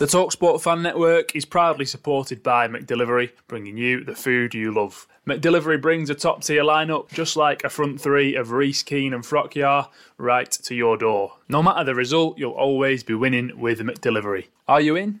The TalkSport Fan Network is proudly supported by McDelivery, bringing you the food you love. McDelivery brings a top tier lineup, just like a front three of Riis, Keane, and Frøkjær, right to your door. No matter the result, you'll always be winning with McDelivery. Are you in?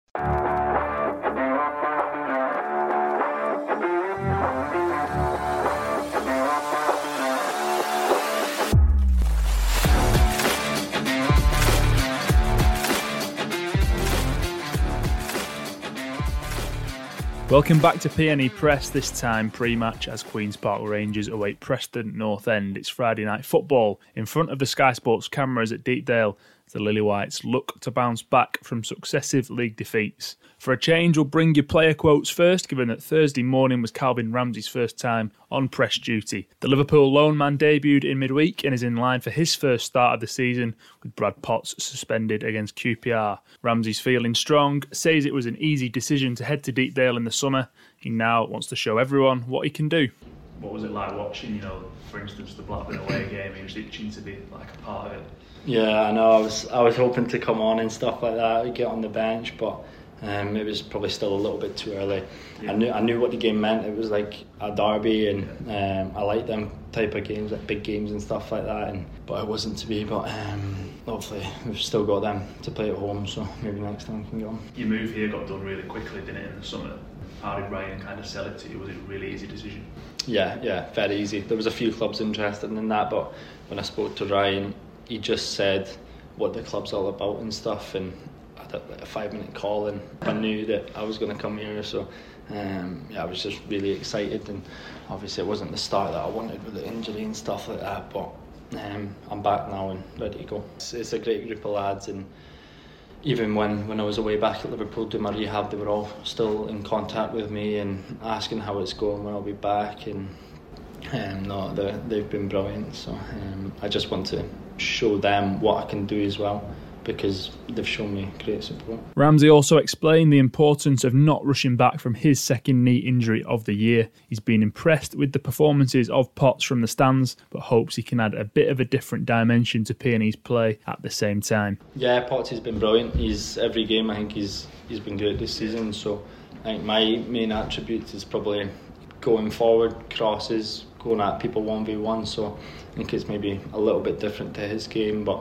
Welcome back to PNE Press, this time pre match as Queen's Park Rangers await Preston North End. It's Friday night football in front of the Sky Sports cameras at Deepdale the Lily Whites look to bounce back from successive league defeats. For a change, we'll bring you player quotes first, given that Thursday morning was Calvin Ramsay's first time on press duty. The Liverpool loan man debuted in midweek and is in line for his first start of the season, with Brad Potts suspended against QPR. Ramsay's feeling strong, says it was an easy decision to head to Deepdale in the summer. He now wants to show everyone what he can do. What was it like watching, you know, for instance, the Blackburn away game? He was itching to be like a part of it. Yeah, I know. I was I was hoping to come on and stuff like that, get on the bench, but um, it was probably still a little bit too early. Yeah. I knew I knew what the game meant. It was like a derby, and um, I like them type of games, like big games and stuff like that. And but it wasn't to be. But um, hopefully we've still got them to play at home, so maybe next time we can get on. Your move here got done really quickly, didn't it, in the summer? How did Ryan kind of sell it to you? Was it a really easy decision? Yeah, yeah, very easy. There was a few clubs interested in that, but when I spoke to Ryan, he just said what the club's all about and stuff, and a five minute call and I knew that I was going to come here so um, yeah I was just really excited and obviously it wasn't the start that I wanted with the injury and stuff like that but um, I'm back now and ready to go. It's, it's, a great group of lads and even when, when I was away back at Liverpool doing my rehab they were all still in contact with me and asking how it's going when I'll be back and um, no, they've been brilliant so um, I just want to show them what I can do as well because they've shown me great support. Ramsay also explained the importance of not rushing back from his second knee injury of the year. He's been impressed with the performances of Potts from the stands, but hopes he can add a bit of a different dimension to PNE's play at the same time. Yeah, Potts has been brilliant. He's every game. I think he's he's been great this season. So I think my main attribute is probably going forward, crosses, going at people one v one. So I think it's maybe a little bit different to his game, but.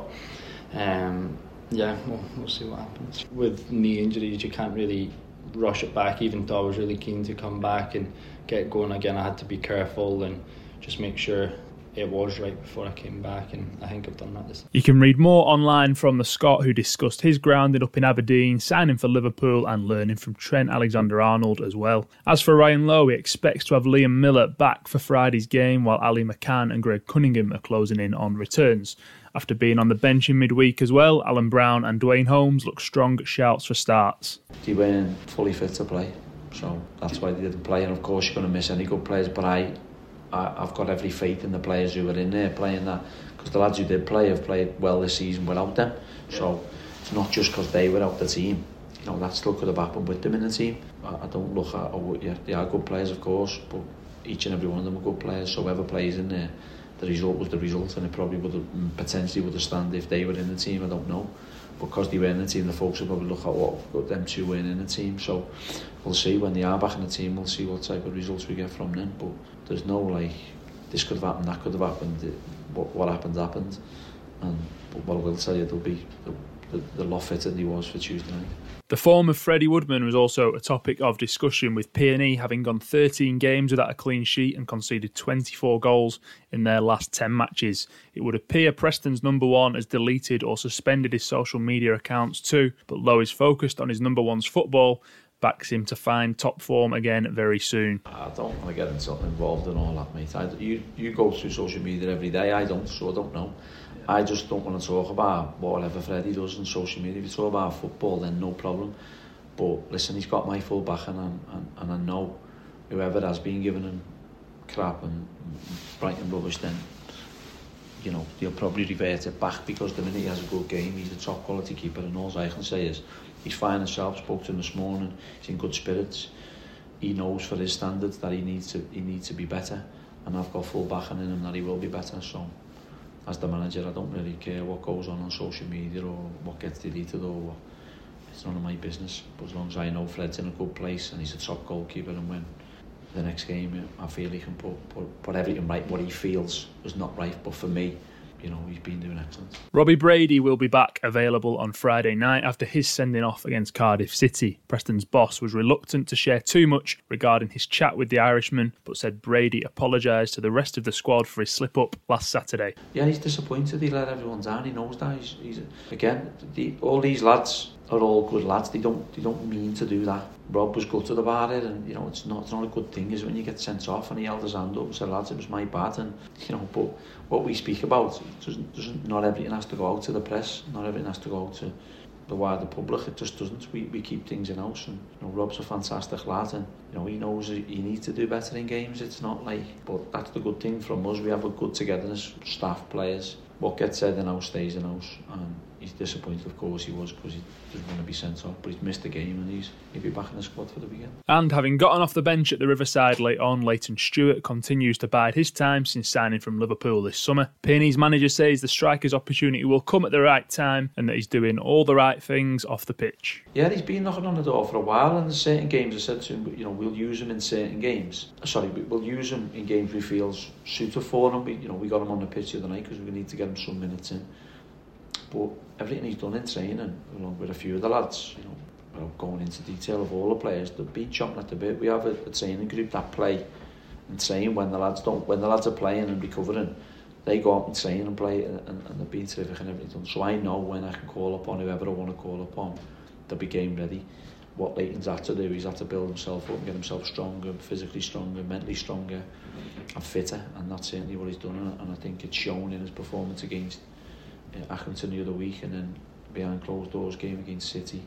Um, yeah, we'll, we'll see what happens. With knee injuries, you can't really rush it back. Even though I was really keen to come back and get going again, I had to be careful and just make sure it was right before I came back, and I think I've done that this. You can read more online from the Scot who discussed his grounding up in Aberdeen, signing for Liverpool, and learning from Trent Alexander Arnold as well. As for Ryan Lowe, he expects to have Liam Millar back for Friday's game, while Ali McCann and Greg Cunningham are closing in on returns. After being on the bench in midweek as well, Alan Browne and Duane Holmes look strong at shouts for starts. He went fully fit to play, so that's why they didn't play. And of course, you're going to miss any good players, but I, I I've got every faith in the players who are in there playing that because the lads who did play have played well this season without them. So it's not just because they were out the team. You know, that still could have happened with them in the team. I, I don't look at, oh, yeah, they are good players, of course, but each and every one of them are good players. So whoever plays in there, the result was the result and it probably would have mm, potentially would have stand if they were in the team I don't know because they were in the team the folks will probably look at what got them two in in the team. So we'll see when they are back in the team we'll see what type of results we get from them. But there's no like this could have happened that could have happened what, what happened happened. And but what I will tell you there'll be the, the lot fitter he was for Tuesday night. The form of Freddie Woodman was also a topic of discussion with PNE having gone 13 games without a clean sheet and conceded 24 goals in their last 10 matches. It would appear Preston's number one has deleted or suspended his social media accounts too, but Lowe is focused on his number one's football, backs him to find top form again very soon. I don't want to get involved in all that, mate. I, you, you go through social media every day, I don't, so I don't know. I just don't want to talk about whatever Freddie does on social media. If you talk about football, then no problem. But listen, he's got my full backing, and, and, and I know whoever has been giving him crap and Brighton rubbish, then you know he'll probably revert it back because the minute he has a good game, he's a top quality keeper, and all I can say is he's fine himself. Spoke to him this morning. He's in good spirits. He knows for his standards that he needs to he needs to be better, and I've got full backing in him that he will be better. So as the manager, I don't really care what goes on on social media or what gets deleted or what. It's none of my business. But as long as I know Fred's in a good place and he's a top goalkeeper and when the next game, I feel he can put, put, put everything right, what he feels was not right. But for me, you know, he's been doing excellent. Robbie Brady will be back available on Friday night after his sending off against Cardiff City. Preston's boss was reluctant to share too much regarding his chat with the Irishman, but said Brady apologised to the rest of the squad for his slip up last Saturday. Yeah, he's disappointed. He let everyone down. He knows that. He's, he's again, the, all these lads are all good lads. They don't they don't mean to do that. Rob was gutted about it, and you know it's not it's not a good thing is when you get sent off. And he held his hand up and said, "Lads, it was my bad." And you know, but what we speak about doesn't doesn't not everything has to go out to the press. Not everything has to go out to the wider public. It just doesn't. We, we keep things in house, and you know, Rob's a fantastic lad, and you know he knows he needs to do better in games. It's not like, but that's the good thing from us. We have a good togetherness, staff, players. What gets said in house stays in house, and he's disappointed, of course he was, because he doesn't want to be sent off, but he's missed the game and he's he'll be back in the squad for the weekend. And having gotten off the bench at the Riverside late on, Layton Stewart continues to bide his time since signing from Liverpool this summer. PNE's manager says the striker's opportunity will come at the right time and that he's doing all the right things off the pitch. Yeah, he's been knocking on the door for a while, and in certain games I said to him, you know, we'll use him in certain games. Sorry, we'll use him in games we feel suited for him. We, you know, we got him on the pitch the other night because we need to get him some minutes in. But everything he's done in training, along with a few of the lads, you know, without going into detail of all the players, they've been chomping at the bit. We have a, a training group that play and train when the lads don't, when the lads are playing and recovering, they go out and train and play and, and, and they've been terrific and everything. Done. So I know when I can call upon whoever I want to call upon, they'll be game ready. What Layton's had to do, he's had to build himself up and get himself stronger, physically stronger, mentally stronger and fitter and that's certainly what he's done and I think it's shown in his performance against uh, Accrington the other week and then behind closed doors game against City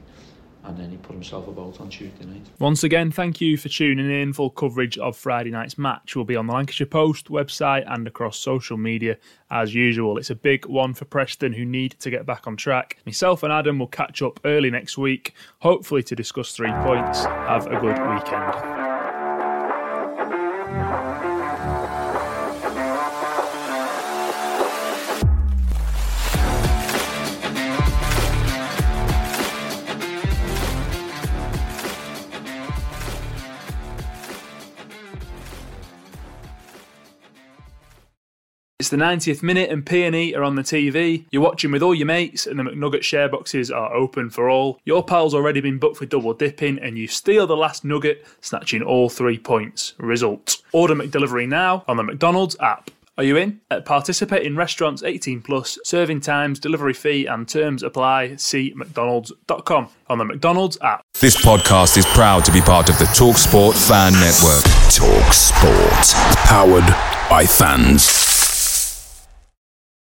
and then he put himself about on Tuesday night. Once again, thank you for tuning in. Full coverage of Friday night's match will be on the Lancashire Post website and across social media as usual. It's a big one for Preston who need to get back on track. Myself and Adam will catch up early next week, hopefully to discuss three points. Have a good weekend. It's the 90th minute and PNE are on the TV. You're watching with all your mates and the McNugget share boxes are open for all. Your pal's already been booked for double dipping and you steal the last nugget, snatching all three points. Result. Order McDelivery now on the McDonald's app. Are you in? At participating restaurants 18 plus, serving times, delivery fee and terms apply. See mcdonalds.com on the McDonald's app. This podcast is proud to be part of the TalkSport Fan Network. TalkSport. Powered by fans.